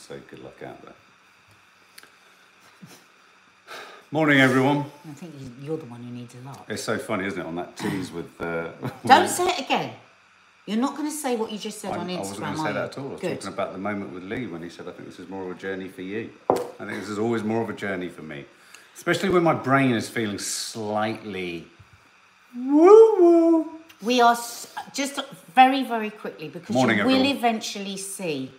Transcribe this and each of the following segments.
say good luck out there. Morning, everyone. I think you- you're the one who needs a lot. It's so funny, isn't it, on that tease with. Uh, Don't say it again. You're not going to say what you just said I, on Instagram. I wasn't going to say that at all. I was Good. talking about the moment with Lee when he said, I think this is more of a journey for you. I think this is always more of a journey for me. Especially when my brain is feeling slightly woo woo. We are just very, very quickly because Morning, you will everyone. eventually see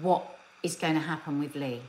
what is going to happen with Lee.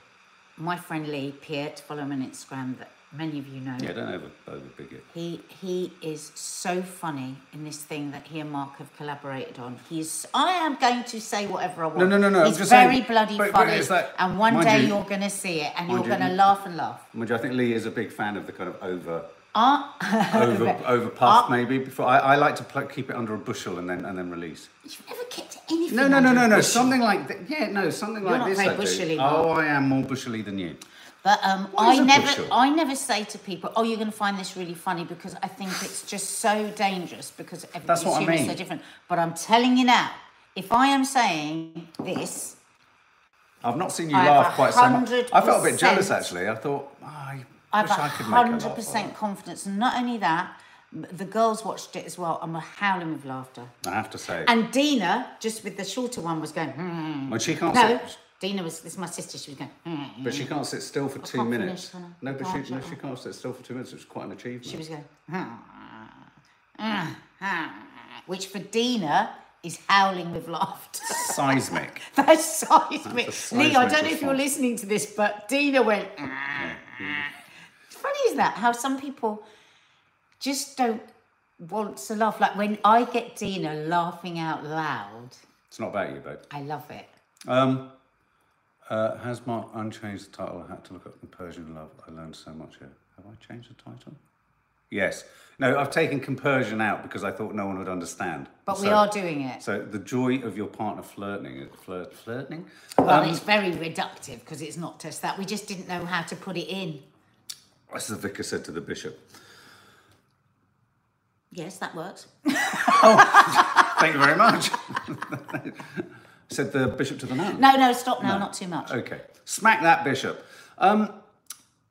My friend Lee, Pierre, follow him on Instagram, that many of you know. Yeah, don't over, over big it. He he is so funny in this thing that he and Mark have collaborated on. He's I am going to say whatever I want. No, no, no, no, He's very saying- bloody but- but funny, it's like- and one day you, are going to see it, and you're going to laugh and laugh. Mind you, I think Lee is a big fan of the kind of over, Ah, over, over puff maybe. Before I, I like to pl- keep it under a bushel and then and then release. you've never kept anything. No, no, no, no, no. Something like that. Yeah, no, something You're like not this. very I do. Oh, I am more bushely than you. But um, I never, bushel? I never say to people, "Oh, you're going to find this really funny," because I think it's just so dangerous because everybody's what I humour is so different. But I'm telling you now, if I am saying this, I've not seen you I laugh quite so much. I felt a bit jealous actually. I thought, oh, I I wish have I a could make hundred percent confidence, and not only that, the girls watched it as well, and were howling with laughter. I have to say. And Dina, just with the shorter one, was going. Hmm. when she can't No, sit, Dina was. This is my sister. She was going. Hmm. but she can't sit still for 2 minutes. finish, no, but she, no, she can't sit still for two minutes. It's quite an achievement. She was going, "Hmm, hmm, hmm," which for Dina is howling with laughter. seismic. That's seismic. That's a Lee, I don't know if you're listening to this, but Dina went. Funny, isn't that? How some people just don't want to laugh. Like when I get Dina laughing out loud, It's not about you, babe. I love it. Um, uh, has Mark unchanged the title? I had to look up the Persian love. I learned so much here. Have I changed the title? Yes. No, I've taken compersion out because I thought no one would understand. But we are doing it. So the joy of your partner flirting, flirt, flirting. Well, Um, it's very reductive because it's not just that. We just didn't know how to put it in. As the vicar said to the bishop. Yes, that works. Thank you very much. said the bishop to the nun. No, no, stop now, not too much. Okay. Smack that bishop. Um,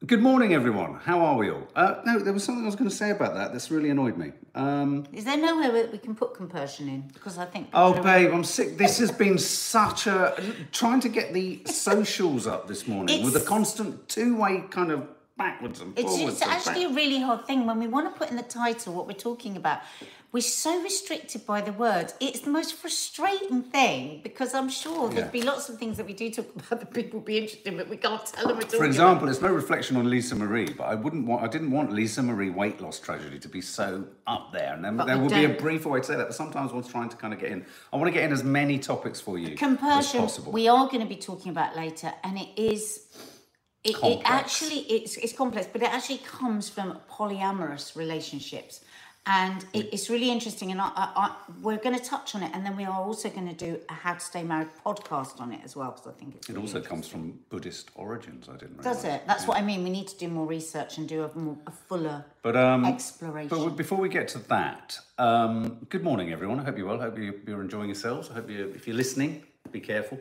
good morning, everyone. How are we all? Uh, no, there was something I was going to say about that. That's really annoyed me. Um, Is there nowhere where we can put compersion in? Because I think. oh, babe, I'm sick. This has been such a trying to get the socials up this morning with a constant two-way kind of backwards and It's, forwards. it's actually back- a really hard thing when we want to put in the title what we're talking about. We're so restricted by the words. It's the most frustrating thing because I'm sure Yeah. there'd be lots of things that we do talk about that people would be interested in, but we can't tell them For example, it's no reflection on Lisa Marie, but I wouldn't want I didn't want Lisa Marie weight loss tragedy to be so up there. And then But there will be a don't. way to say that, but sometimes one's trying to kind of get in. I want to get in as many topics for you as possible. we are going to be talking about later and it is it, it actually it's, it's complex but it actually comes from polyamorous relationships and it, it's really interesting and I, I, I, we're going to touch on it and then we are also going to do a how to stay married podcast on it as well because i think it's It really also comes from Buddhist origins. I didn't. does it that's what i mean we need to do more research and do a, more, a fuller But um, exploration But before we get to that, um, good morning, everyone. I hope you're well. I hope you, you're enjoying yourselves. I hope you, if you're listening, be careful.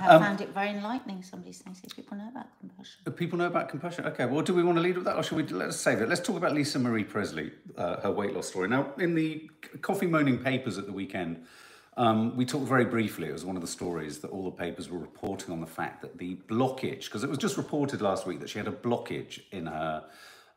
i um, found it very enlightening somebody saying so people know about compersion Do people know about compersion? Okay, well, do we want to lead with that or should we let's save it? Let's talk about Lisa Marie Presley, uh, her weight loss story. Now, in the coffee moaning papers at the weekend, um, we talked very briefly. It was one of the stories that all the papers were reporting on the fact that the blockage, because it was just reported last week that she had a blockage in her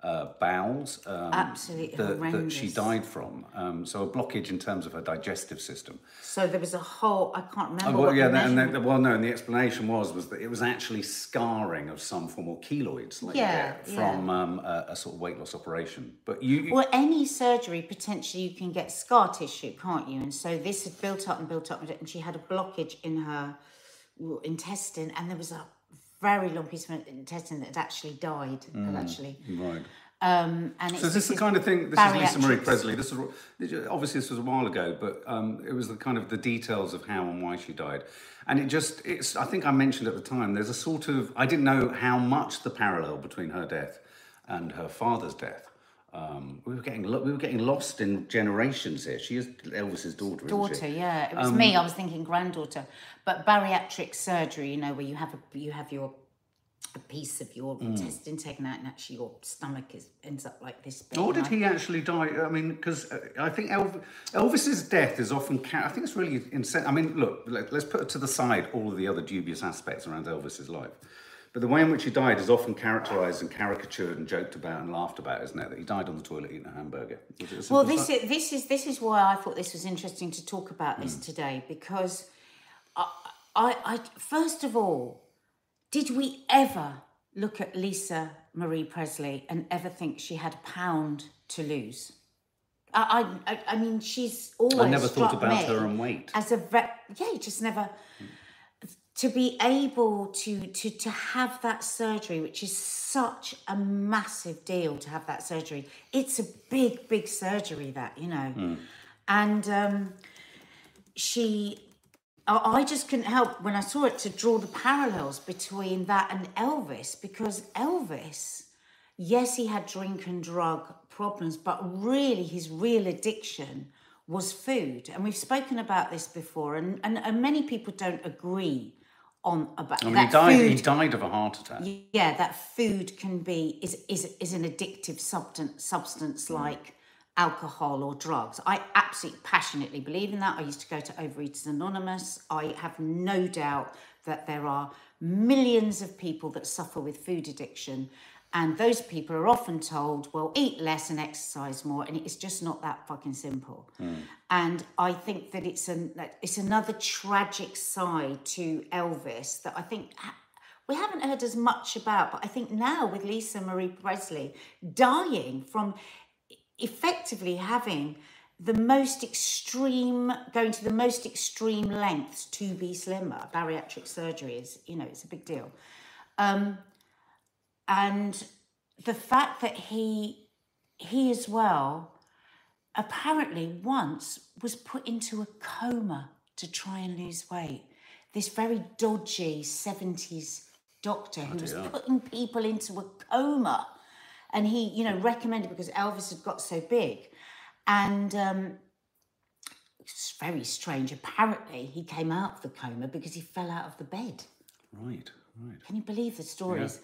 uh, bowels um, Absolutely that, that she died from. Um, so a blockage in terms of her digestive system. so there was a whole i can't remember Oh, well, yeah, and well, no, and the explanation was was that it was actually scarring of some form of keloids, like Yeah, yeah, from Um, a, a sort of weight loss operation. But you, you- Well, any surgery potentially you can get scar tissue, can't you? And so this had built up and built up, and she had a blockage in her intestine, and there was a very long piece of intestine that had actually died. Had actually, right. um, and it's Mm. So is this the kind of thing? This is Lisa Marie. Presley. This is obviously this was a while ago, but um, it was the kind of the details of how and why she died, and it just it's. I think I mentioned at the time. There's a sort of I didn't know how much the parallel between her death and her father's death. Um, we were getting lo- we were getting lost in generations here. She is Elvis's daughter, isn't daughter she? Um, yeah it was me i was thinking granddaughter but bariatric surgery you know where you have a you have your a piece of your Mm. intestine taken out and actually your stomach is ends up like this big. Or did he actually die? I mean, because I think Elv- Elvis's death is often. Ca- I think it's really insane. I mean, look, let, let's put to the side all of the other dubious aspects around Elvis's life. But the way in which he died is often characterised and caricatured and joked about and laughed about, isn't it? That he died on the toilet eating a hamburger. Was it as Well, this is this is this is why I thought this was interesting to talk about this Mm. today because I, I, I first of all, did we ever look at Lisa Marie Presley and ever think she had a pound to lose? I, I, I- mean, she's always. I never thought about her and weight. as a ve- yeah, you just never to be able to to to have that surgery, which is such a massive deal to have that surgery. It's a big, big surgery that you know, and um, she. I I just couldn't help when I saw it to draw the parallels between that and Elvis because Elvis, yes, he had drink and drug problems, but really his real addiction was food. And we've spoken about this before, and, and, and many people don't agree on about I mean, that he died. food. He died of a heart attack. Yeah, that food can be is is is an addictive substance substance mm. like alcohol or drugs. I absolutely passionately believe in that. I used to go to Overeaters Anonymous. I have no doubt that there are millions of people that suffer with food addiction. And those people are often told, well, eat less and exercise more. And it's just not that fucking simple. And I think that it's an that it's another tragic side to Elvis that I think we haven't heard as much about. But I think now with Lisa Marie Presley dying from effectively having the most extreme, going to the most extreme lengths to be slimmer. Bariatric surgery is, you know, it's a big deal. Um, and the fact that he, he as well, apparently once was put into a coma to try and lose weight. This very dodgy 70s doctor who was putting people into a coma. And he, you know, recommended because Elvis had got so big. And um, it's very strange. Apparently, he came out of the coma because he fell out of the bed. Right, right. Can you believe the stories?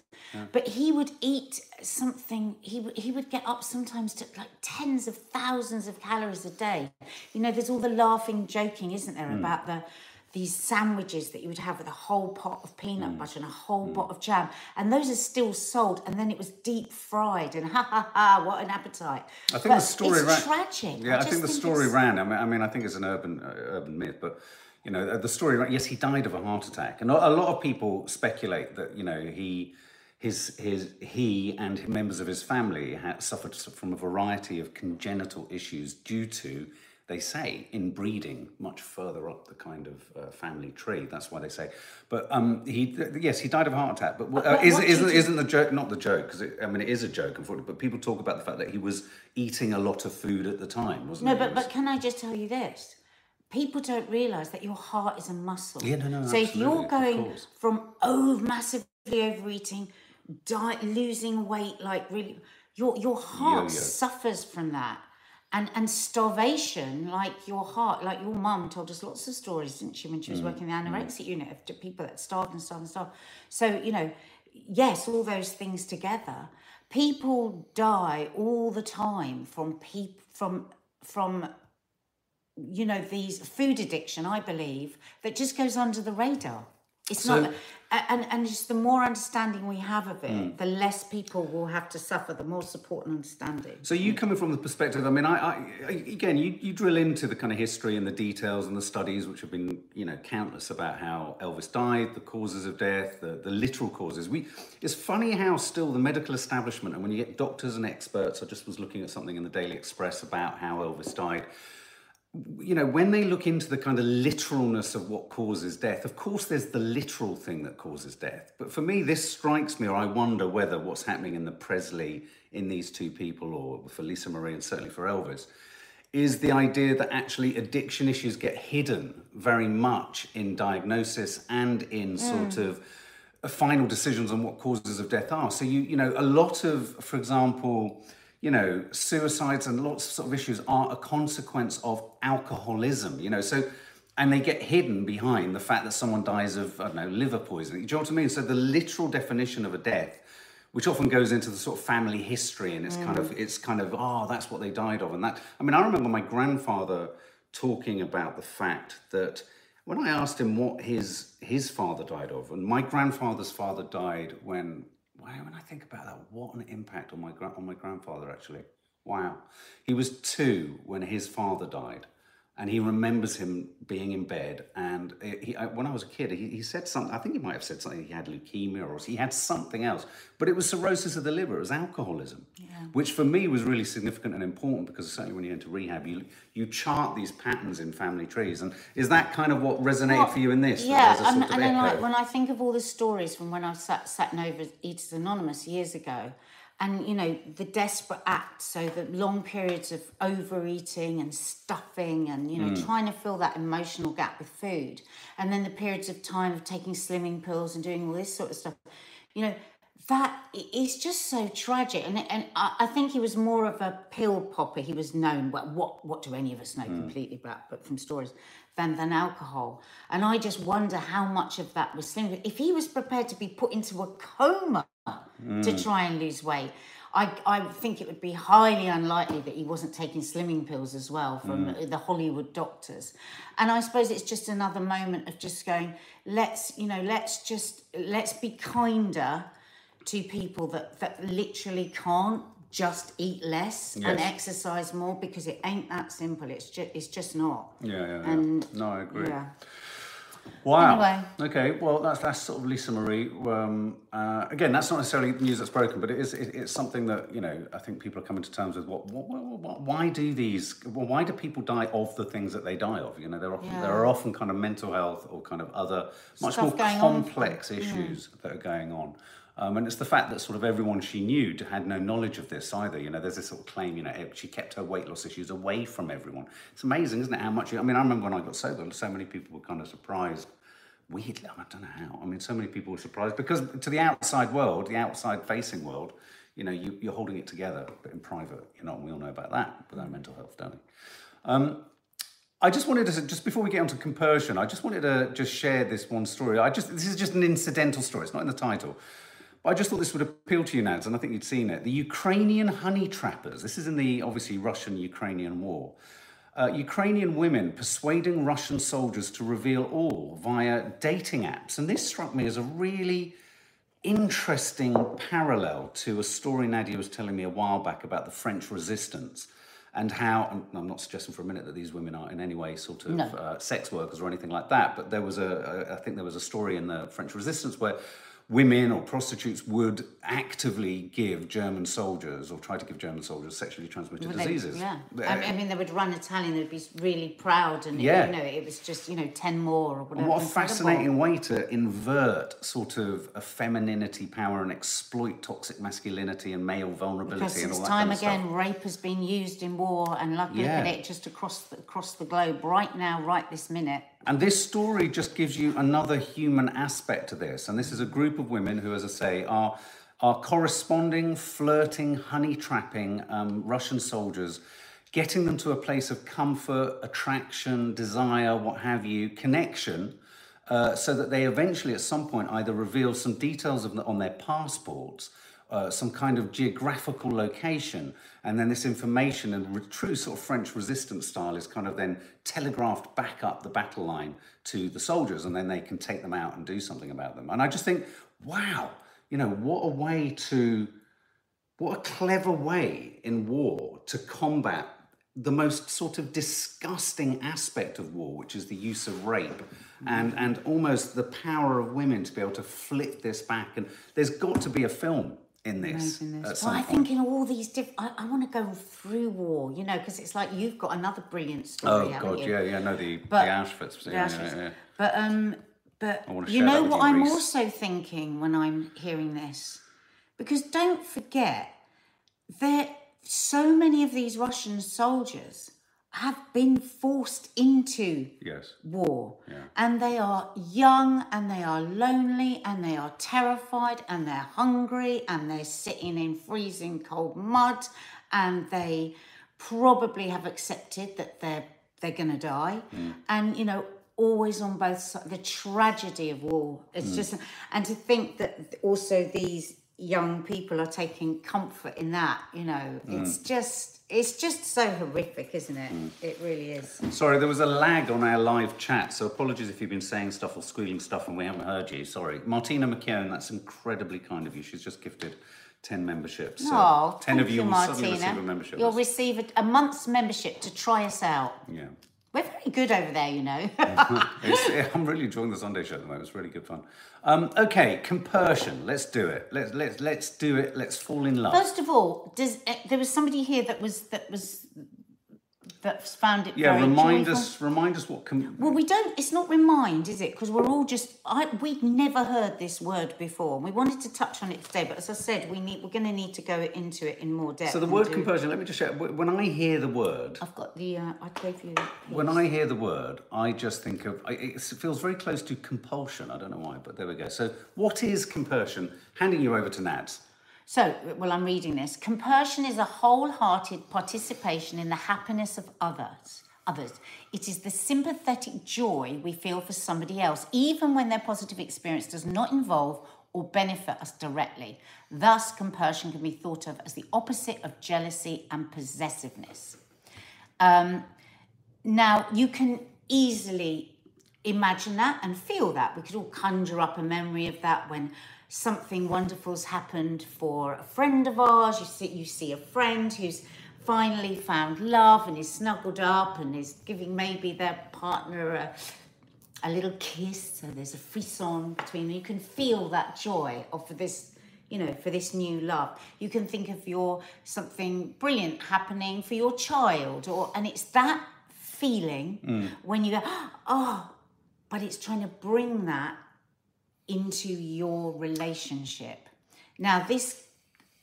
But he would eat something. He would he would get up sometimes to like tens of thousands of calories a day. You know, there's all the laughing, joking, isn't there, hmm. about the these sandwiches that you would have with a whole pot of peanut hmm. butter and a whole hmm. pot of jam, and those are still sold. And then it was deep fried, and ha ha ha! What an appetite! I think the story it's ran. tragic. Yeah, I, just think the story it's- ran. I mean, I mean, I think it's an urban uh, urban myth, but you know, the story ran. Yes, he died of a heart attack, and a lot of people speculate that you know he. His, his, he and members of his family had suffered from a variety of congenital issues due to, they say, inbreeding much further up the kind of uh, family tree. That's why they say. But um, he, yes, he died of a heart attack. But, uh, is, isn't, isn't the joke not the joke? Because I mean, it is a joke, unfortunately. But people talk about the fact that he was eating a lot of food at the time, wasn't No, but but can I just tell you this? People don't realise that your heart is a muscle. Yeah, no, no, So if you're going from oh massively overeating, diet, losing weight, like really, your your heart Yo-yo. suffers from that. And, and starvation, like your heart, like your mum told us lots of stories, didn't she, when she was working in the anorexia unit of people that starved and starved and starved. So, you know, yes, all those things together. People die all the time from peop- from from you know these food addiction i believe that just goes under the radar it's So- not and and just the more understanding we have of it hmm. the less people will have to suffer the more support and understanding So you coming from the perspective, I mean, I, I again, you, you drill into the kind of history and the details and the studies, which have been, you know, countless about how Elvis died, the causes of death, the, the literal causes. We, it's funny how still the medical establishment, and when you get doctors and experts, I just was looking at something in the Daily Express about how Elvis died. You know, when they look into the kind of literalness of what causes death, of course, there's the literal thing that causes death. But for me, this strikes me, or I wonder whether what's happening in the Presley, in these two people, or for Lisa Marie and certainly for Elvis, is the idea that actually addiction issues get hidden very much in diagnosis and in sort of uh, final decisions on what causes of death are. So you you know a lot of, for example, you know, suicides and lots of sort of issues are a consequence of alcoholism, you know. So, and they get hidden behind the fact that someone dies of, I don't know, liver poisoning. Do you know what I mean? So, the literal definition of a death, which often goes into the sort of family history and it's kind of, mm. it's kind of, oh, that's what they died of. And that, I mean, I remember my grandfather talking about the fact that when I asked him what his his father died of, and my grandfather's father died when wow, when I think about that, what an impact on my gra- on my grandfather actually. Wow, he was two when his father died, and he remembers him being in bed. And he, I, when I was a kid, he, he said something. I think he might have said something. He had leukemia or he had something else, but it was cirrhosis of the liver. It was alcoholism, which for me was really significant and important because certainly when you enter rehab, you you chart these patterns in family trees. And is that kind of what resonated Well, for you in this? Yeah, and, and then like when I think of all the stories from when I sat sat in over Eaters Anonymous years ago, and you know the desperate act, so the long periods of overeating and stuffing, and you know Mm. trying to fill that emotional gap with food, and then the periods of time of taking slimming pills and doing all this sort of stuff, you know. that is just so tragic, and and I, I think he was more of a pill popper. He was known. What what what do any of us know completely about, but from stories, than than alcohol. And I just wonder how much of that was slimming If he was prepared to be put into a coma to mm. try and lose weight, I I think it would be highly unlikely that he wasn't taking slimming pills as well from mm. the Hollywood doctors. And I suppose it's just another moment of just going, let's you know, let's just let's be kinder to people that that literally can't just eat less and exercise more because it ain't that simple. It's just it's just not. yeah, yeah, yeah. And no, I agree. yeah. Wow. Anyway. Okay. Well, that's that's sort of Lisa Marie. Um, uh, again, that's not necessarily news that's broken, but it is. It, it's something that you know. I think people are coming to terms with. What, what, what, what why do these? Well, why do people die of the things that they die of? You know, there are often, there are often kind of mental health or kind of other much Stuff more going on. complex issues that are going on. Um, and it's the fact that sort of everyone she knew had no knowledge of this either. You know, there's this sort of claim, you know, she kept her weight loss issues away from everyone. It's amazing, isn't it? How much, I mean, I remember when I got sober, so many people were kind of surprised. Weirdly, I don't know how. I mean, so many people were surprised because to the outside world, the outside facing world, you know, you, you're holding it together, but in private, you're not. We all know about that with our mental health, don't we? I just wanted to just before we get onto compersion, I just wanted to just share this one story. I just this is just an incidental story. It's not in the title. I just thought this would appeal to you, Nads, and I think you'd seen it. The Ukrainian honey trappers. This is in the obviously Russian-Ukrainian war. Uh, Ukrainian women persuading Russian soldiers to reveal all via dating apps, and this struck me as a really interesting parallel to a story Nadia was telling me a while back about the French resistance and how, and I'm not suggesting for a minute that these women are in any way sort of No. uh, sex workers or anything like that, but there was a, a, I think there was a story in the French resistance where women or prostitutes would actively give German soldiers or try to give German soldiers sexually transmitted Well, they- diseases. yeah. Uh, I, mean, they would run Italian. They'd be really proud, and Yeah. you know, it was just you know ten more or whatever. What a fascinating way to invert sort of a femininity power and exploit toxic masculinity and male vulnerability Because and all that time kind of again, stuff. rape has been used in war, and look, look Yeah. at it just across the, across the globe right now, right this minute. And this story just gives you another human aspect to this. And this is a group of women who, as I say, are are corresponding, flirting, honey trapping um, Russian soldiers, getting them to a place of comfort, attraction, desire, what have you, connection, uh, so that they eventually, at some point, either reveal some details of, on their passports, uh, some kind of geographical location, and then this information and true sort of French resistance style is kind of then telegraphed back up the battle line to the soldiers, and then they can take them out and do something about them. And I just think, wow, you know, what a way to what a clever way in war to combat the most sort of disgusting aspect of war, which is the use of rape and, and almost the power of women to be able to flip this back. And there's got to be a film in this Amazing at this. some Well, I point. think in all these different, I, I want to go through war, you know, because it's like you've got another brilliant story. Oh God, you? yeah, yeah, no, the, But- the Auschwitz. The Yeah, Auschwitz. yeah, yeah. But um, but you know what I'm Reece. also thinking when I'm hearing this, because don't forget that so many of these Russian soldiers have been forced into Yes. war. Yeah. And they are young and they are lonely and they are terrified and they're hungry and they're sitting in freezing cold mud and they probably have accepted that they're they're going to die, mm. and you know always on both sides the tragedy of war. It's mm. just and to think that also these young people are taking comfort in that. You know, it's mm. just it's just so horrific, isn't it? Mm. It really is. Sorry, there was a lag on our live chat, so apologies if you've been saying stuff or squealing stuff and we haven't heard you. Sorry. Martina McKeown, that's incredibly kind of you. She's just gifted 10 memberships. So Oh, 10 thank of you, will suddenly Martina. receive a membership. You'll receive a, a month's membership to try us out. yeah. We're very good over there, you know. I'm really enjoying the Sunday show at the moment. It's really good fun. Um, okay, compersion. Let's do it. Let's let's let's do it. Let's fall in love. First of all, does uh, there was somebody here that was that was that found it yeah, remind joyful? us. Remind us what. Com- Well, we don't. It's not remind, is it? Because we're all just. I we'd never heard this word before. We wanted to touch on it today, but as I said, we need. We're going to need to go into it in more depth. so the word compersion. Let me just share. When I hear the word, I've got the. Uh, I gave you. when I hear the word, I just think of. I- It feels very close to compulsion. I don't know why, but there we go. So, what is compersion? Handing you over to Nads. So, well, I'm reading this. Compersion is a wholehearted participation in the happiness of others. Others. It is the sympathetic joy we feel for somebody else, even when their positive experience does not involve or benefit us directly. Thus, compersion can be thought of as the opposite of jealousy and possessiveness. Um, now, you can easily imagine that and feel that. We could all conjure up a memory of that when something wonderful's happened for a friend of ours. You see, you see a friend who's finally found love and is snuggled up and is giving maybe their partner a, a little kiss. So there's a frisson between them. You can feel that joy of this you know, for this new love. You can think of your something brilliant happening for your child, or and it's that feeling mm. when you go, oh, but it's trying to bring that into your relationship. Now, this,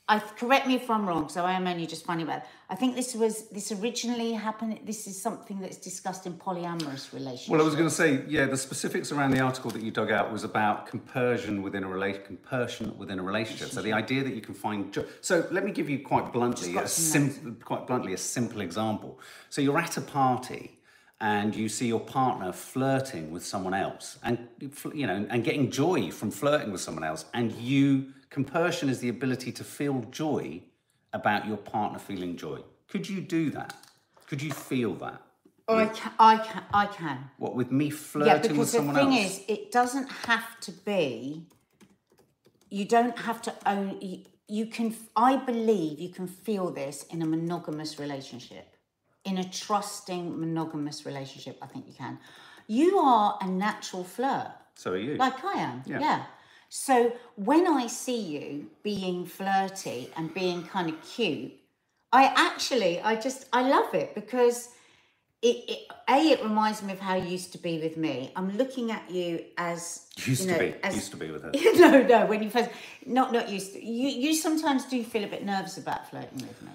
I correct me if I'm wrong, so I am only just finding. It. I think this was this originally happened. This is something that's discussed in polyamorous relationships. Well, I was going to say, yeah, the specifics around the article that you dug out was about compersion within a relation, compersion within a relationship. So the idea that you can find. Jo- so let me give you quite bluntly, a some sim- quite bluntly, a simple example. So you're at a party and you see your partner flirting with someone else, and you know, and getting joy from flirting with someone else, and you compersion is the ability to feel joy about your partner feeling joy. Could you do that? Could you feel that? I can, I can, I can. What with me flirting Yeah, because with someone the thing else? is, it doesn't have to be. You don't have to own. You, you can. I believe you can feel this in a monogamous relationship, in a trusting monogamous relationship. I think you can. You are a natural flirt, so are you. like I am. Yeah. yeah. So when I see you being flirty and being kind of cute, I actually, I just, I love it because it, it a it reminds me of how you used to be with me. I'm looking at you as used you know, to be. as, used to be with her. no, no. When you first, not not used to. You you sometimes do feel a bit nervous about flirting with me,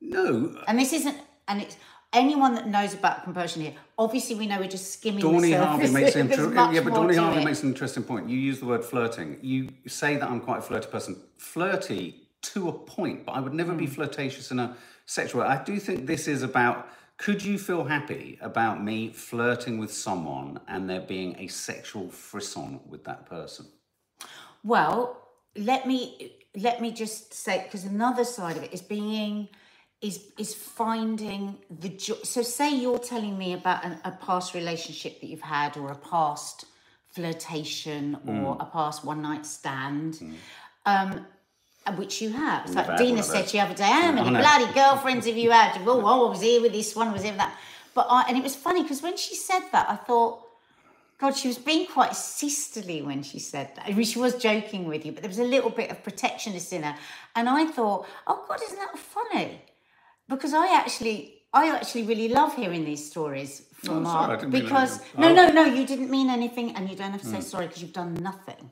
No, and this isn't. And it's anyone that knows about compersion here. Obviously, we know we're just skimming Dawny the Harvey makes an inter- yeah, but Dawny Harvey it. makes an interesting point. You use the word flirting. You say that I'm quite a flirty person. Flirty to a point, but I would never be Hmm. flirtatious in a sexual way. I do think this is about. Could you feel happy about me flirting with someone and there being a sexual frisson with that person? Well, let me let me just say because another side of it is being is is finding the joy. So, say you're telling me about an, a past relationship that you've had, or a past flirtation, or Mm. a past one night stand. Um, uh, which you have. It's like Dina one said those. the other day, how many I know. bloody girlfriends have you had? Oh, I was here with this one, I was here with that. But I, and it was funny because when she said that, I thought, God, she was being quite sisterly when she said that. I mean, she was joking with you, but there was a little bit of protectionist in her. And I thought, oh God, isn't that funny? Because I actually, I actually really love hearing these stories from Oh, sorry, I Mark. didn't Because no, Oh. no, no, you didn't mean anything, and you don't have to say mm. sorry because you've done nothing.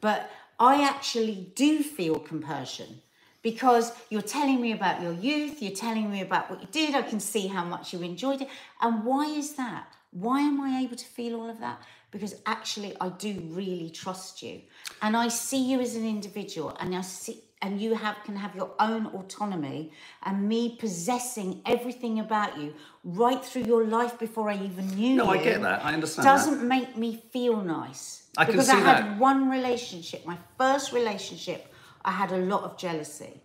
But I actually do feel compersion because you're telling me about your youth, you're telling me about what you did, I can see how much you enjoyed it. And why is that? Why am I able to feel all of that? Because actually, I do really trust you. And I see you as an individual, and I see, and you have can have your own autonomy and me possessing everything about you right through your life before I even knew No, you. I get that. I understand that. Doesn't make me feel nice. I can because I had that. one relationship, my first relationship, I had a lot of jealousy,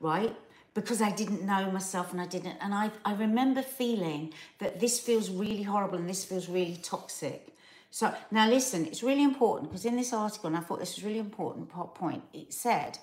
right? Because I didn't know myself and I didn't and I, I remember feeling that this feels really horrible and this feels really toxic. So now listen, it's really important because in this article, and I thought this was really important po- point, it said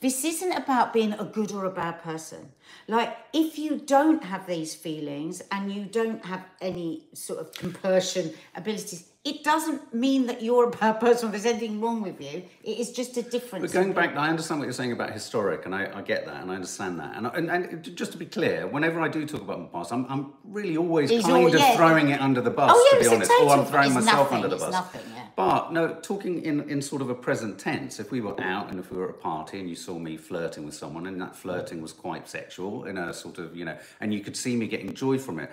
this isn't about being a good or a bad person. Like, if you don't have these feelings and you don't have any sort of compersion abilities, it doesn't mean that you're a bad person or there's anything wrong with you. It is just a difference. But going back, I understand what you're saying about historic, and I, I get that, and I understand that. And, and, and just to be clear, whenever I do talk about my past, I'm, I'm really always He's kind all- of yeah. throwing it under the bus, Oh, yeah, to be honest. Or I'm throwing myself nothing, under the bus. nothing, yeah. But no, talking in, in sort of a present tense, if we were out and if we were at a party and you saw me flirting with someone and that flirting was quite sexual in a sort of, you know, and you could see me getting joy from it,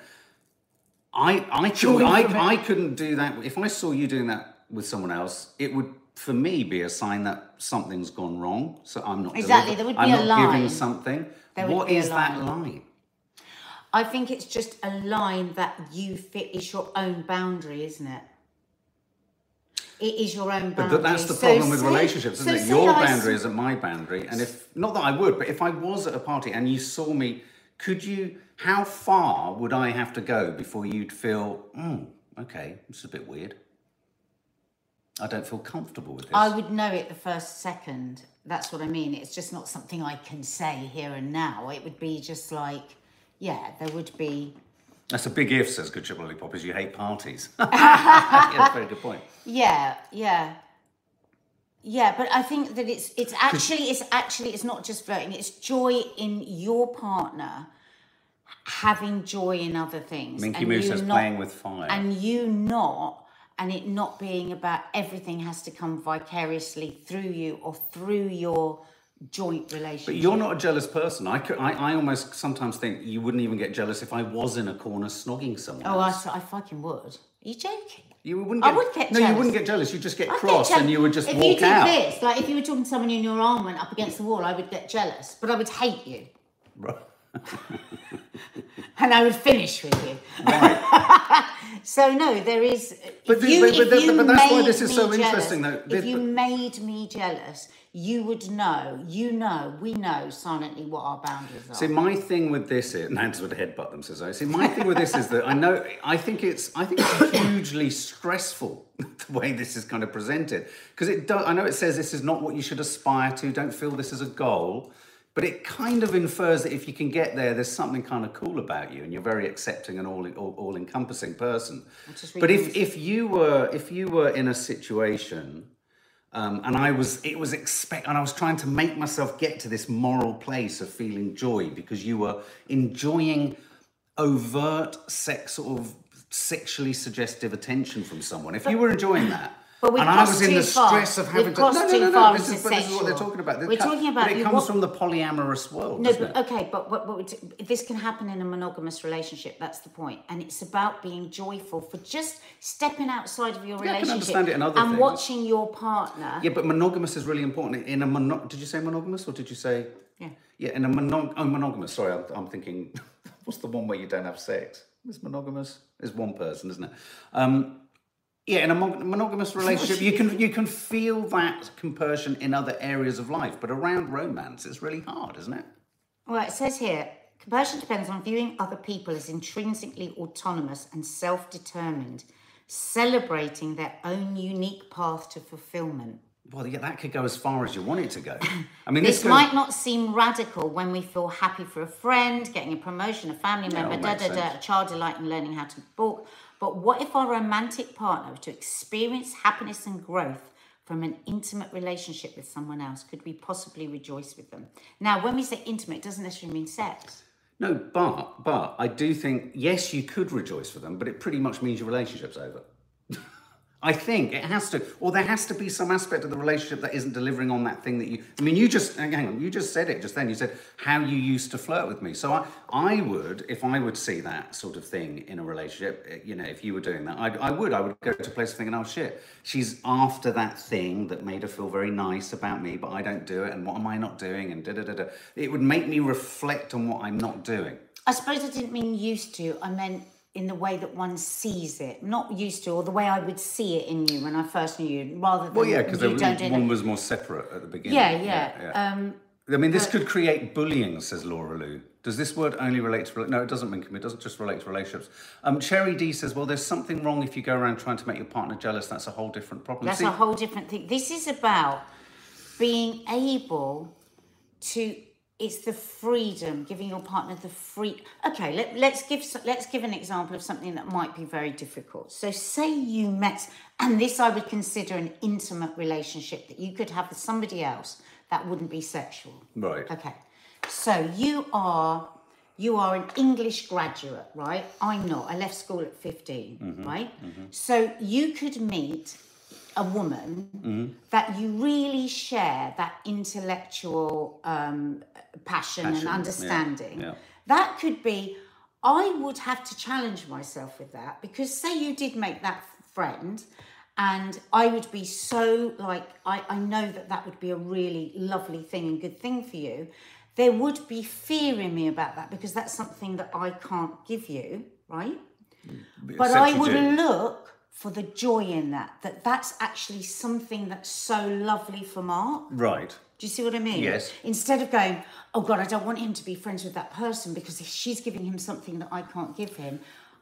I I couldn't, I. I couldn't do that. If I saw you doing that with someone else, it would for me be a sign that something's gone wrong. So I'm not Exactly, there would I'm be a not giving line. something. There would What be a that line. line? I think it's just a line that you fit, it's your own boundary, isn't it? It is your own boundary. But that's the So problem with say- relationships, isn't so it? Your I boundary isn't my boundary. And if not that I would, but if I was at a party and you saw me, could you? How far would I have to go before you'd feel, mm, okay, this is a bit weird. I don't feel comfortable with this. I would know it the first second. That's what I mean. It's just not something I can say here and now. It would be just like, yeah, there would be. That's a big if, says Good Chip Lollipop, is you hate parties. yeah, that's a very good point. Yeah, yeah. Yeah, but I think that it's it's actually it's actually it's not just flirting, it's joy in your partner having joy in other things. Minky and Moose you says not- playing with fire. and you not and it not being about everything has to come vicariously through you or through your joint relationship. But you're not a jealous person. I, could, I, I almost sometimes think you wouldn't even get jealous if I was in a corner snogging someone. Oh, I, else. I fucking would. Are you joking? You wouldn't I get, would get No, you jealous. wouldn't get jealous. You'd just get I'd cross jealous. and you would just if walk you did out. this, like if you were talking to someone and your arm went up against the wall, I would get jealous, but I would hate you Right. and I would finish with you. Right. So no, there is. But the- you, but- but the- but that's why this is so jealous- interesting, though. If This- you made me jealous, you would know. You know. We know silently what our boundaries are. See, my thing with this is Nance would headbutt them. Says I. See, my thing with this is that I know. I think it's. I think it's hugely stressful the way this is kind of presented because it. Do, I know it says this is not what you should aspire to. Don't feel this as a goal. But it kind of infers that if you can get there, there's something kind of cool about you, and you're very accepting and all all, all encompassing person. But if if you were if you were in a situation um, and I was it was expect and I was trying to make myself get to this moral place of feeling joy because you were enjoying overt sex sort of sexually suggestive attention from someone. If you were enjoying that. But we've and I was in the far. stress of having to. No, no, no, no. This is, but this is what they're talking about. This We're co- talking about But it comes what- from the polyamorous world. No, but it? okay, but, this can happen in a monogamous relationship. That's the point, and it's about being joyful for just stepping outside of your Yeah, I can understand it in other and things. watching your partner. Yeah, but monogamous is really important. In a mono- did you say monogamous or did you say? Yeah. Yeah, in a monog- oh, monogamous. Sorry, I'm, I'm thinking, what's the one where you don't have sex? Is monogamous? It's one person, isn't it? Um, yeah, in a monogamous relationship, you can you can feel that compersion in other areas of life, but around romance, it's really hard, isn't it? Well, it says here, compersion depends on viewing other people as intrinsically autonomous and self-determined, celebrating their own unique path to fulfillment. Well, yeah, that could go as far as you want it to go. I mean, This this, goes, might not seem radical when we feel happy for a friend, getting a promotion, a family member, da da da, a child delight in learning how to walk. But what if our romantic partner were to experience happiness and growth from an intimate relationship with someone else? Could we possibly rejoice with them? Now, when we say intimate, it doesn't necessarily mean sex. No, but but I do think yes, you could rejoice for them, but it pretty much means your relationship's over. I think it has to, or there has to be some aspect of the relationship that isn't delivering on that thing that you. I mean, you just hang on, you just said it just then. You said how you used to flirt with me. So I, I would, if I would see that sort of thing in a relationship, eh, you know, if you were doing that, I, I would, I would go to a place thinking, oh shit, she's after that thing that made her feel very nice about me, but I don't do it, and what am I not doing, and da da da da. It would make me reflect on what I'm not doing. I suppose I didn't mean used to. I meant in the way that one sees it, not used to, or the way I would see it in you when I first knew you, rather than Well, yeah, because one was more separate at the beginning. Yeah, yeah. Um, I mean, this could create bullying, says Laura Lou. Does this word only relate to... No, it doesn't. It doesn't just relate to relationships. Um, Cherry D says, well, there's something wrong if you go around trying to make your partner jealous. That's a whole different problem. That's See, a whole different thing. This is about being able to. It's the freedom, giving your partner the free. Okay, let, let's give let's give an example of something that might be very difficult. So, say you met, and this I would consider an intimate relationship that you could have with somebody else that wouldn't be sexual. Right. Okay. So you are you are an English graduate, right? I'm not. I left school at 15, mm-hmm. right? Mm-hmm. So you could meet a woman that you really share that intellectual um, passion, Passion, and understanding. yeah. That could be, I would have to challenge myself with that because, say, you did make that friend, and I would be so like, I, I know that that would be a really lovely thing and good thing for you. There would be fear in me about that because that's something that I can't give you, right? But I would do. look for the joy in that, that that's actually something that's so lovely for Mark. Right. Do you see what I mean? Yes. Instead of going, oh God, I don't want him to be friends with that person because if she's giving him something that I can't give him,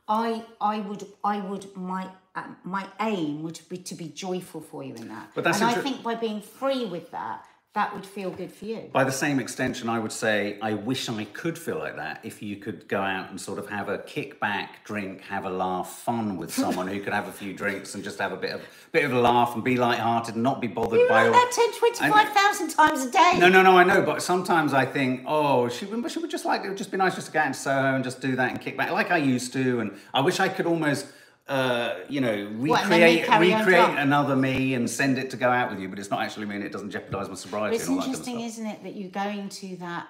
I I would I would my uh, my aim would be to be joyful for you in that. But that's and I think by being free with that, that would feel good for you. By the same extension, I would say I wish I could feel like that if you could go out and sort of have a kickback, drink, have a laugh, fun with someone who could have a few drinks and just have a bit of bit of a laugh and be light-hearted and not be bothered You by like all. that 10, 25,000 times a day. No, no, no, I know, but sometimes I think, oh, she would, she would just like, it would just be nice just to go out into Soho and just do that and kick back like I used to. And I wish I could almost, uh, you know, What, and then you recreate, on recreate another me and send it to go out with you, but it's not actually me and it doesn't jeopardize my sobriety But it's and all that interesting, kind of isn't it, that you go into that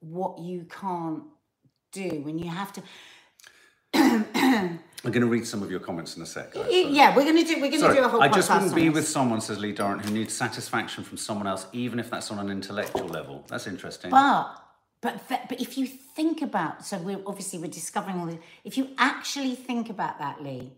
what you can't do when you have to. I'm going to read some of your comments in a sec. guys, so- Yeah, we're gonna do. We're gonna do a whole podcast. I just wouldn't be with someone, says Lee Dorrant, who needs satisfaction from someone else, even if that's on an intellectual level. That's interesting. But but th- but if you think about so we're obviously we're discovering all this. If you actually think about that, Lee,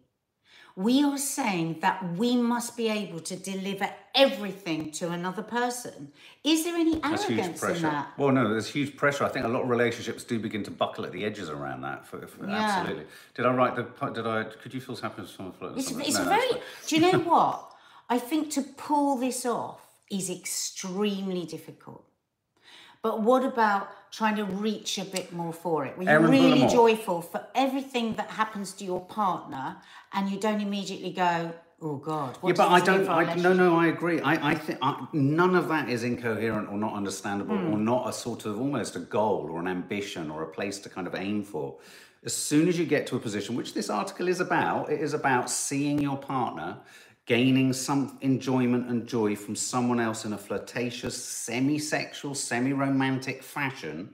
we are saying that we must be able to deliver everything to another person. Is there any arrogance in that? Well, no, there's huge pressure. I think a lot of relationships do begin to buckle at the edges around that. For, for- Yeah. Absolutely. Did I write the? Did I? Could you feel happy with someone floating? It's, something? it's No, very. Do you know what? I think to pull this off is extremely difficult. But what about trying to reach a bit more for it? Were you Erin really Bullimore. joyful for everything that happens to your partner, and you don't immediately go, "Oh God"? What Yeah, but I don't. I, no, no, I agree. I, I think none of that is incoherent or not understandable Hmm. or not a sort of almost a goal or an ambition or a place to kind of aim for. As soon as you get to a position, which this article is about, it is about seeing your partner gaining some enjoyment and joy from someone else in a flirtatious, semi-sexual, semi-romantic fashion.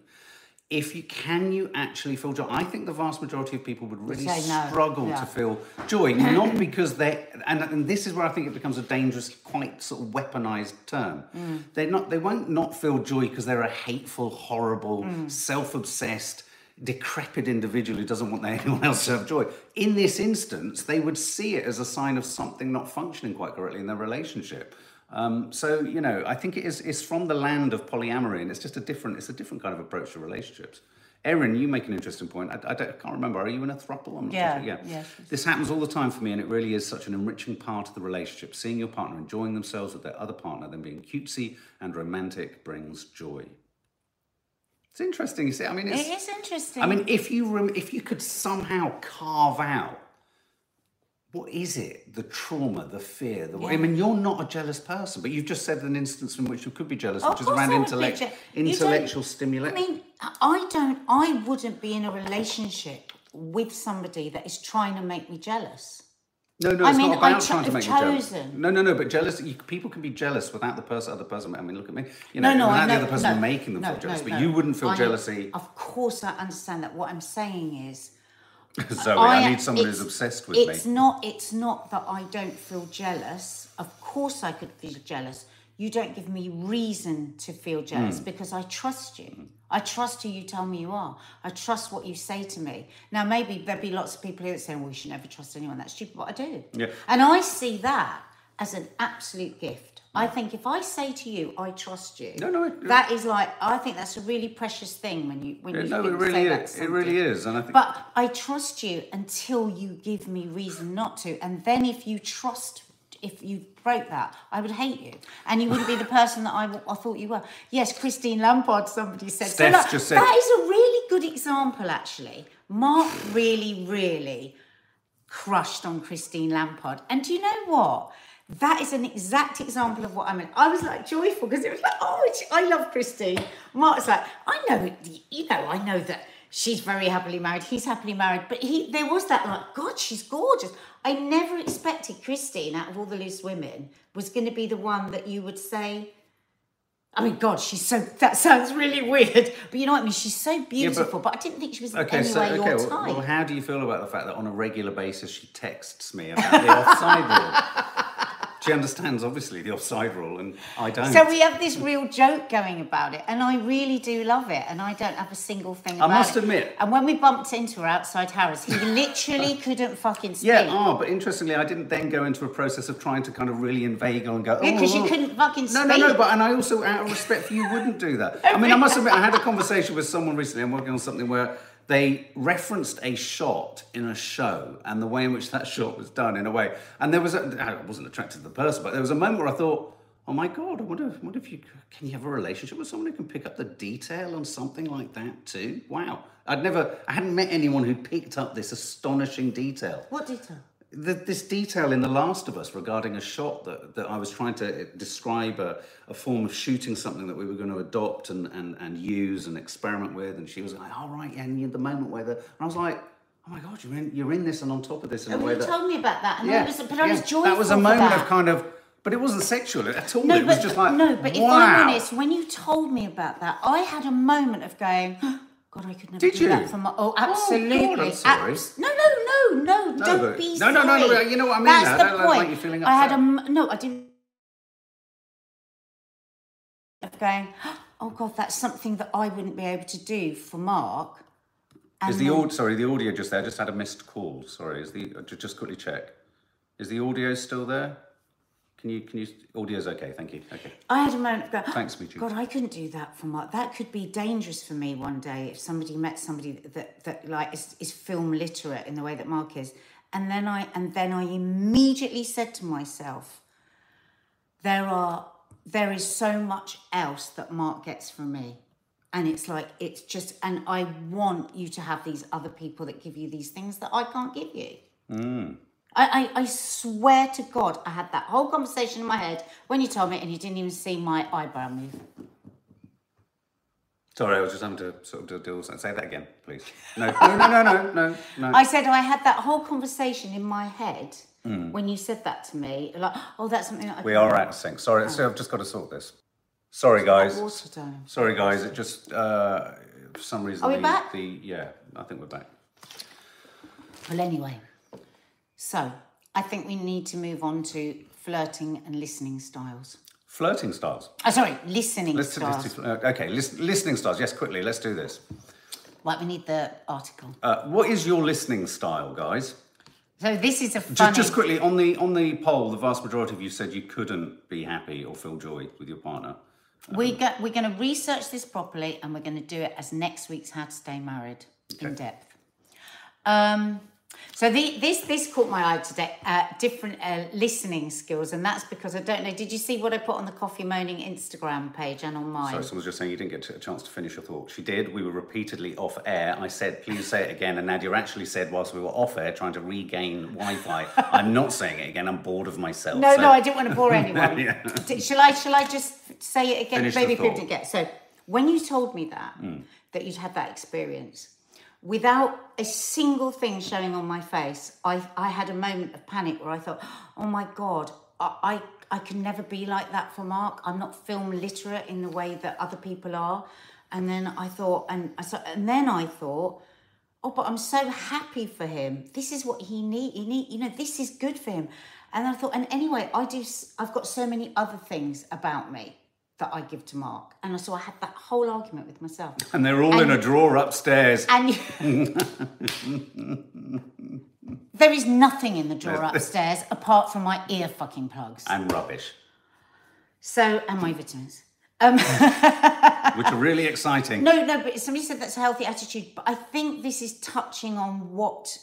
If you can, you actually feel joy. I think the vast majority of people would really no, struggle yeah. to feel joy, not because they and, and this is where I think it becomes a dangerous, quite sort of weaponized term. Mm. They're not they won't not feel joy because they're a hateful, horrible, Mm. self-obsessed, decrepit individual who doesn't want anyone else to have joy. In this instance, they would see it as a sign of something not functioning quite correctly in their relationship. Um, so you know, I think it is it's from the land of polyamory, and it's just a different it's a different kind of approach to relationships. Erin, you make an interesting point. I, I, don't, I can't remember. Are you in a throuple? I'm not Yeah, sure. Yeah. yes. This happens all the time for me, and it really is such an enriching part of the relationship. Seeing your partner enjoying themselves with their other partner, then being cutesy and romantic brings joy. It's interesting. You see, I mean, it's, It is interesting. I mean, if you rem- if you could somehow carve out what is it, the trauma, the fear, the I mean, you're not a jealous person, but you've just said an instance in which you could be jealous, which is around I would be intellect, je- you don't- I mean, I don't. I wouldn't be in a relationship with somebody that is trying to make me jealous. No, no, I it's mean, not I about cho- trying to make you jealous. No, no, no, but jealous. You, people can be jealous without the person, other person. I mean, look at me. You know, No, no, without I the other person no, making them no, feel jealous. no, but no. you wouldn't feel I- jealousy. Of course, I understand that. What I'm saying is, Zoe, I, I- need someone who's it's- obsessed with me. it's not. It's not that I don't feel jealous. Of course, I could feel jealous. You don't give me reason to feel jealous Hmm. because I trust you. I trust who you tell me you are. I trust what you say to me. Now, maybe there'll be lots of people here that say, "Well, you should never trust anyone." That's stupid, but I do. Yeah. And I see that as an absolute gift. I mm. think if I say to you, "I trust you," No, no, it- that is like I think that's a really precious thing when you when you no, it really is. It really is, and I think. But I trust you until you give me reason not to. And then if you trust, if you broke that, I would hate you. And you wouldn't be the person that I, I thought you were. Yes, Christine Lampard, somebody said. Steph's look, just said- That is a really good example, actually. Mark really, really crushed on Christine Lampard. And do you know what? That is an exact example of what I meant. I was like joyful because it was like, oh, I love Christine. Mark's like, I know, you know, I know that she's very happily married. He's happily married, but he there was that like, God, she's gorgeous. I never expected Christine, out of all the loose women, was going to be the one that you would say. I mean, God, she's so. That sounds really weird, but you know what I mean. She's so beautiful, but, I didn't think she was Okay, so okay, your well, type. well, how do you feel about the fact that on a regular basis she texts me about the offside rule? She understands obviously the offside rule, and I don't. So we have this real joke going about it, and I really do love it. And I don't have a single thing I about must it. admit- And when we bumped into her outside Harris, he literally couldn't fucking speak. yeah, oh, but interestingly, I didn't then go into a process of trying to kind of really inveigle and go. Oh, because oh, you couldn't fucking speak. No, speak. no, no, but and I also, out of respect for you, wouldn't do that. I mean, I must admit, I had a conversation with someone recently. I'm working on something where they referenced a shot in a show and the way in which that shot was done in a way. And there was, a, I wasn't attracted to the person, but there was a moment where I thought, oh my God, I wonder, I wonder if you can you have a relationship with someone who can pick up the detail on something like that too? Wow. I'd never, I hadn't met anyone who picked up this astonishing detail What detail? The, this detail in The Last of Us regarding a shot that, that I was trying to eh, describe a, a form of shooting something that we were going to adopt and, and, and use and experiment with. And she was like, all right, yeah, and you the moment where the. And I was like, oh my God, you're in, you're in this and on top of this in And a way you that. told me about that, and yeah, was, but I was yeah, joyful That was a moment of kind of. But it wasn't sexual at all. No, it was just like. no, but if. I'm honest, when you told me about that, I had a moment of going, God, I could never Did do you? that for my. Oh, oh absolutely. I'm sorry. Abs- no, no, no, no, No, don't be no, no, no, no, you know what I mean That's. I the don't like- point. like feeling I had a no, I didn't. Of going, oh God, that's something that I wouldn't be able to do for Mark. Is the audio, sorry, the audio just there? I just had a missed call. Sorry, is the uh, just quickly check. Is the audio still there? Can you can you audio's okay? Thank you. Okay. I had a moment of going, Thanks, Michi. God, I couldn't do that for Mark. That could be dangerous for me one day if somebody met somebody that, that like is, is film literate in the way that Mark is. And then I and then I immediately said to myself, there are there is so much else that Mark gets from me. And it's like it's just and I want you to have these other people that give you these things that I can't give you. Mm. I, I, I swear to God, I had that whole conversation in my head when you told me, and you didn't even see my eyebrow move. Sorry, I was just having to sort of do, do something. Say that again, please. No, no, no, no, no, no, no. I said I had that whole conversation in my head Hmm. when you said that to me. Like, oh, that's something that I we are out of sync. Sorry, so I've just got to sort this. Sorry, guys. Water. Sorry, guys. It just uh, for some reason. Are we the, back? The yeah, I think we're back. Well, anyway, so I think we need to move on to flirting and listening styles. Flirting styles. Oh, sorry, listening styles. okay, lis- listening styles. Yes, quickly. Let's do this. Right, we need the article. Uh, what is your listening style, guys? So this is a Just, funny. just quickly on the on the poll, the vast majority of you said you couldn't be happy or feel joy with your partner. We go, we're going to research this properly and we're going to do it as next week's How to Stay Married in depth. Um, so the, this this caught my eye today. Uh, different uh, listening skills, and that's because I don't know. Did you see what I put on the Coffee Moaning Instagram page and on mine? Sorry, someone was just saying you didn't get a chance to finish your thought. She did. We were repeatedly off air. I said, please say it again. And Nadia actually said, whilst we were off air trying to regain Wi Fi, I'm not saying it again. I'm bored of myself. No, So- no, I didn't want to bore anyone. Yeah. Shall I? Shall I just say it again? Finish Maybe people didn't get. So when you told me that Hmm. that you'd had that experience, without a single thing showing on my face, I, I had a moment of panic where I thought, oh my God, I, I, I can never be like that for Mark. I'm not film literate in the way that other people are. And then I thought, and I and then I thought, oh, but I'm so happy for him. This is what he need. He need, you know, this is good for him. And I thought, and anyway, I do. I've got so many other things about me that I give to Mark, and so I had that whole argument with myself. And they're all in a drawer upstairs. And there is nothing in the drawer upstairs apart from my ear fucking plugs. and rubbish, So, and my vitamins. Um, which are really exciting. no, no, but somebody said that's a healthy attitude. But I think this is touching on what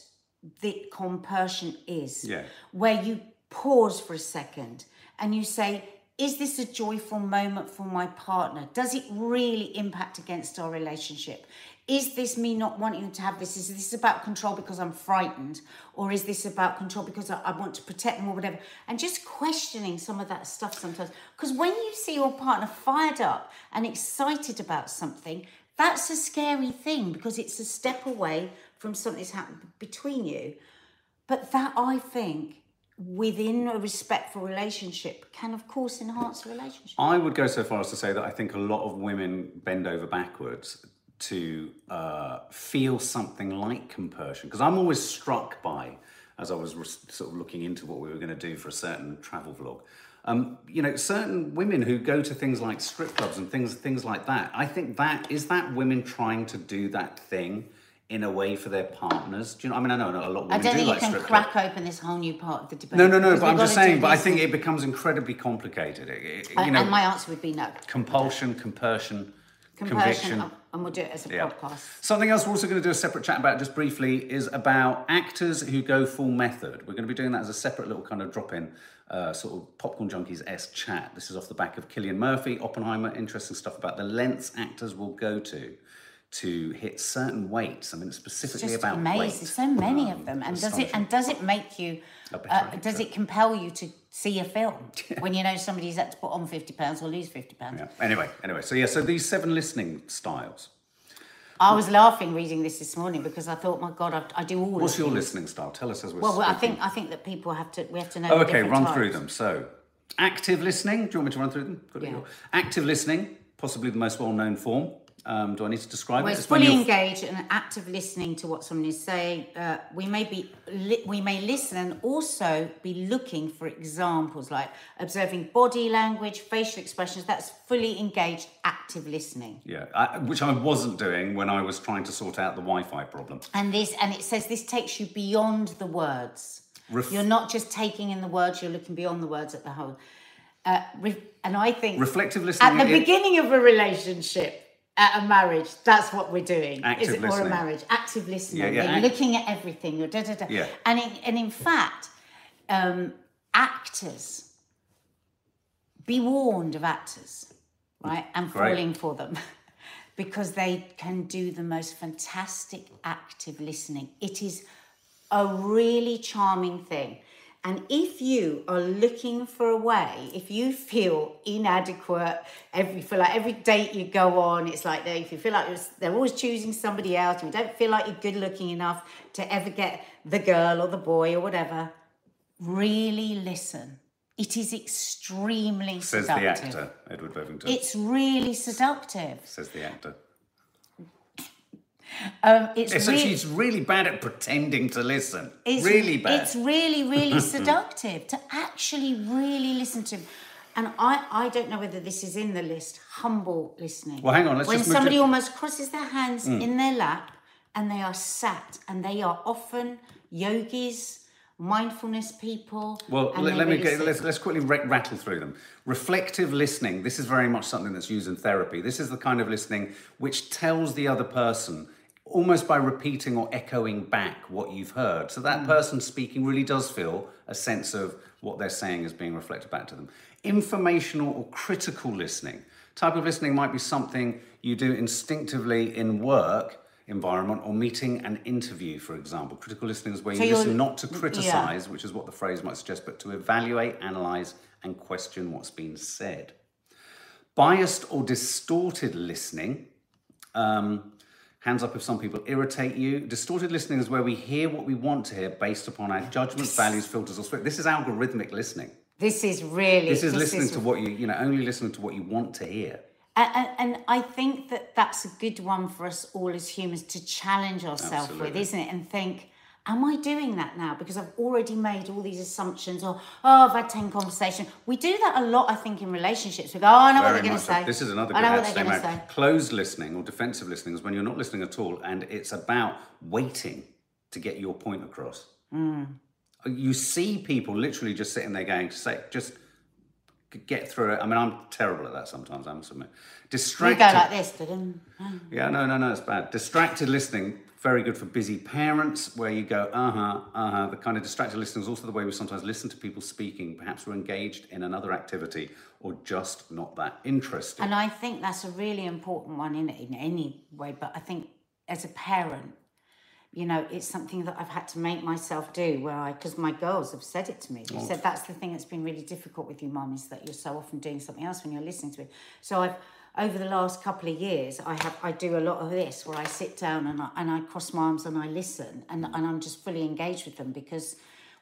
the compersion is. Yeah. Where you pause for a second and you say, is this a joyful moment for my partner? Does it really impact against our relationship? Is this me not wanting to have this? Is this about control because I'm frightened? Or is this about control because I, I want to protect them or whatever? And just questioning some of that stuff sometimes. Because when you see your partner fired up and excited about something, that's a scary thing because it's a step away from something that's happened between you. But that I think within a respectful relationship can of course enhance a relationship. I would go so far as to say that I think a lot of women bend over backwards to uh, feel something like compersion. Because I'm always struck by, as I was sort of looking into what we were going to do for a certain travel vlog, um, you know, certain women who go to things like strip clubs and things things like that. I think that is that women trying to do that thing in a way for their partners. Do you know? I mean, I know a lot of women I don't do think like you can crack clubs. open this whole new part of the debate. No, no, no. But I'm just saying. But I think it becomes incredibly complicated. It- it- you and, know, and my answer would be no. compulsion, compersion, Compersion, conviction. and- and we'll do it as a Yeah. podcast. Something else we're also going to do a separate chat about just briefly is about actors who go full method. We're going to be doing that as a separate little kind of drop in, uh, sort of popcorn junkies s chat. This is off the back of Cillian Murphy, Oppenheimer. Interesting stuff about the lengths actors will go to to hit certain weights. I mean, it's specifically Just about amazing. weight. So many of Um, them, and does it and does it make you? Uh, does it compel you to see a film when you know somebody's had to put on fifty pounds or lose fifty pounds? Yeah. Anyway, anyway, so yeah, so these seven listening styles. I was laughing reading this this morning because I thought, my God, I, I do all. Of them. What's of your these. listening style? Tell us as we're Well, well, I think I think that people have to. We have to know. Oh, okay, run types. through them. So, active listening. Do you want me to run through them? It Yeah. Active listening, possibly the most well-known form. Um, do I need to describe Well, it? it's fully engaged and active listening to what someone is saying. Uh, we may be li- we may listen and also be looking for examples like observing body language, facial expressions. That's fully engaged, active listening. Yeah, I, which I wasn't doing when I was trying to sort out the Wi-Fi problem. And this and it says this takes you beyond the words. Ref- you're not just taking in the words; you're looking beyond the words at the whole. Uh, re- and I think Reflective listening. at the it- beginning of a relationship at a marriage that's what we're doing Active is it, or a marriage active listening Yeah, yeah, you're act- looking at everything you're da, da, da. Yeah. and in, and in fact um, actors be warned of actors right and Great. falling for them because they can do the most fantastic active listening it is a really charming thing. And if you are looking for a way, if you feel inadequate, every feel like every date you go on, it's like they, if you feel like they're always choosing somebody else, and you don't feel like you're good looking enough to ever get the girl or the boy or whatever, really listen. It is extremely says the actor, Edward Bevington. It's really seductive. says the actor. Um, it's Yeah, so really, she's really bad at pretending to listen. It's, really bad. It's really, really seductive to actually really listen to. And I, I don't know whether this is in the list. Humble listening. Well, hang on, let's when just somebody to- Mm. almost crosses their hands in their lap and they are sat and they are often yogis, mindfulness people. Well, let, let me really get, sit. let's, let's quickly ra- rattle through them. Reflective listening. This is very much something that's used in therapy. This is the kind of listening which tells the other person almost by repeating or echoing back what you've heard. So Mm. that person speaking really does feel a sense of what they're saying is being reflected back to them. Informational or critical listening. Type of listening might be something you do instinctively in work environment or meeting an interview, for example. Critical listening is where So you listen not to yeah. criticize, which is what the phrase might suggest, but to evaluate, analyze, and question what's been said. Biased or distorted listening um, Hands up if some people irritate you. Distorted listening is where we hear what we want to hear based upon our judgments, values, filters, or spirit. This is algorithmic listening. This is really. This is listening to what you, you know, only listening to what you want to hear. And, and, and I think that that's a good one for us all as humans to challenge ourselves with, isn't it? And think, am I doing that now? Because I've already made all these assumptions, or oh, I've had ten conversations. We do that a lot, I think, in relationships. We go, oh, I know what they're going to say. This is another I know what they're going to say. Closed listening or defensive listening is when you're not listening at all and it's about waiting to get your point across. Hmm. You see people literally just sitting there going, say, just get through it. I mean, I'm terrible at that sometimes, I must admit. Distracted. go like this. Yeah, no, no, no, it's bad. Distracted listening, very good for busy parents, where you go, uh huh, uh huh. The kind of distracted listening is also the way we sometimes listen to people speaking. Perhaps we're engaged in another activity or just not that interested. And I think that's a really important one in in any way. But I think as a parent, you know, it's something that I've had to make myself do. Where I, because my girls have said it to me. They said that's the thing that's been really difficult with you, mum, is that you're so often doing something else when you're listening to it. So I've over the last couple of years, I have I do a lot of this where I sit down and I, and I cross my arms and I listen and, and I'm just fully engaged with them because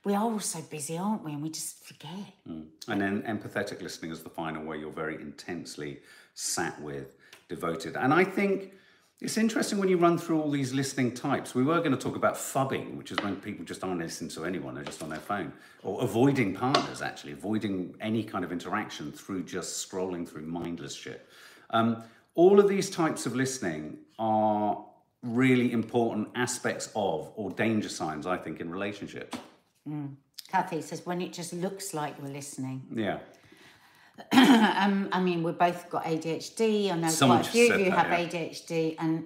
we are all so busy, aren't we? And we just forget. Mm. And then empathetic listening is the final where you're very intensely sat with, devoted. And I think it's interesting when you run through all these listening types. We were going to talk about phubbing, which is when people just aren't listening to anyone, they're just on their phone. Or avoiding partners, actually, avoiding any kind of interaction through just scrolling through mindless shit. Um, all of these types of listening are really important aspects of, or danger signs, I think, in relationships. Kathy says when it just looks like we're listening. Yeah. Um, I mean, we've both got ADHD. I know Someone quite a few of you that, have yeah. ADHD, and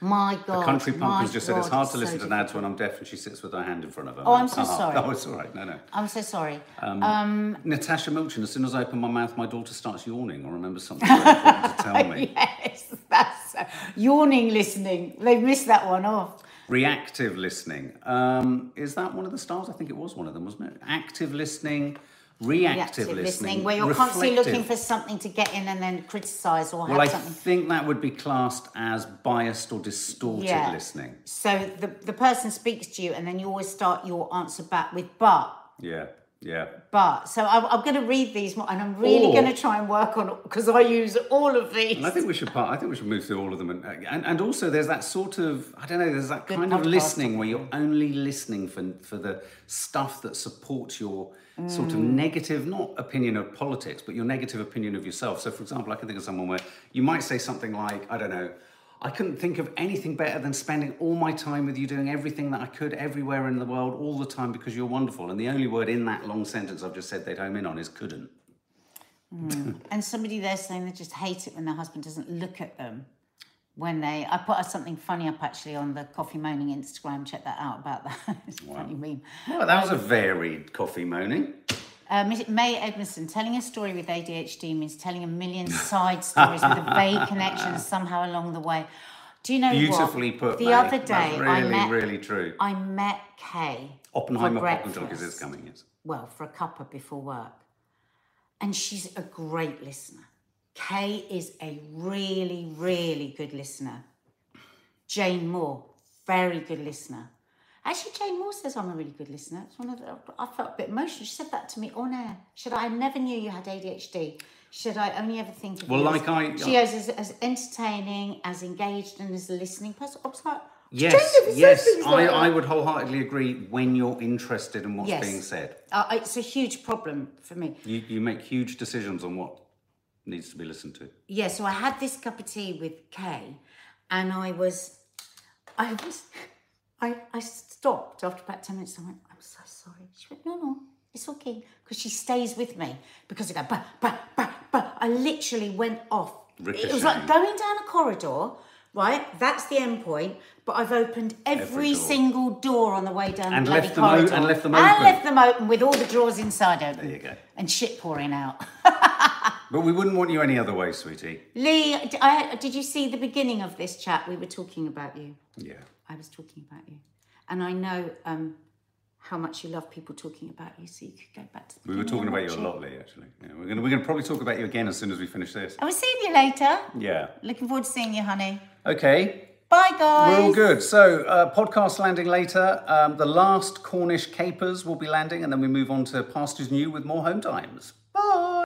my God, The Country Pumpkins just said it's hard to so listen to Nads when. I'm deaf and she sits with her hand in front of her. Oh, I'm so Uh-huh. sorry. Oh, it's all right. No, no. I'm so sorry. Natasha Milchin, as soon as I open my mouth, my daughter starts yawning or remembers something important to tell me. yes, that's uh, yawning listening. They've missed that one off. Reactive listening. Um, is that one of the stars? I think it was one of them, wasn't it? Active listening, reactive, Reactive listening. where you're constantly looking for something to get in and then criticise or have Well, I something. think that would be classed as biased or distorted Yeah. listening. So the, the person speaks to you, and then you always start your answer back with but. Yeah, yeah. But so I'm, I'm going to read these more, and I'm really Or- going to try and work on because I use all of these. And I think we should part. I think we should move through all of them, and and, and also there's that sort of I don't know. There's that Good kind of listening where you're only listening for for the stuff that supports your sort of Mm. negative, not opinion of politics, but your negative opinion of yourself. So, for example, I can think of someone where you might say something like, I don't know. I couldn't think of anything better than spending all my time with you, doing everything that I could everywhere in the world all the time because you're wonderful. And the only word in that long sentence I've just said they'd home in on is couldn't. Hmm. And somebody there saying they just hate it when their husband doesn't look at them when they. I put something funny up actually on the Coffee Moaning Instagram. Check that out about that. it's a funny meme. Well, that was a varied coffee moaning. Uh, May Edmondson, telling a story with ADHD means telling a million side stories with a vague connection somehow along the way. Do you know Beautifully what? put. The mate. other day, That's really, I met really true. I met Kay Oppenheimer for Pop and Dog is coming. Yes. well, for a cuppa before work. And she's a great listener. Kay is a really, really good listener. Jane Moore, very good listener. Actually, Jane Moore says I'm a really good listener. It's one of the, I felt a bit emotional. She said that to me on air. Should I never knew you had ADHD. Should I only ever think of Well, you like as, I- she is as, as entertaining, as engaged, and as a listening person. I was like, Yes, Jane never says yes, I. I would wholeheartedly agree when you're interested in what's Yes. being said. Uh, it's a huge problem for me. You, you make huge decisions on what needs to be listened to. yeah, so I had this cup of tea with Kay, and I was, I was, I, I stopped after about 10 minutes. I went, I'm so sorry. She went, no, no, it's okay. Because she stays with me. Because I go, bah, bah, bah, bah. I literally went off. It was like going down a corridor, right? That's the end point. But I've opened every, Every door. single door on the way down And the bloody left them o- and left them And open. left them open with all the drawers inside open. There you go. And shit pouring out. But we wouldn't want you any other way, sweetie. Lee, I, did you see the beginning of this chat? We were talking about you. Yeah. I was talking about you. And I know um, how much you love people talking about you, so you could go back to the We were talking about you a lot, Lee, actually. Yeah, we're going we're gonna probably talk about you again as soon as we finish this. I will see you later. Yeah. Looking forward to seeing you, honey. Okay, Bye, guys. we're all good. So, uh, podcast landing later. Um, the last Cornish capers will be landing, and then we move on to pastures new with more home times. Bye.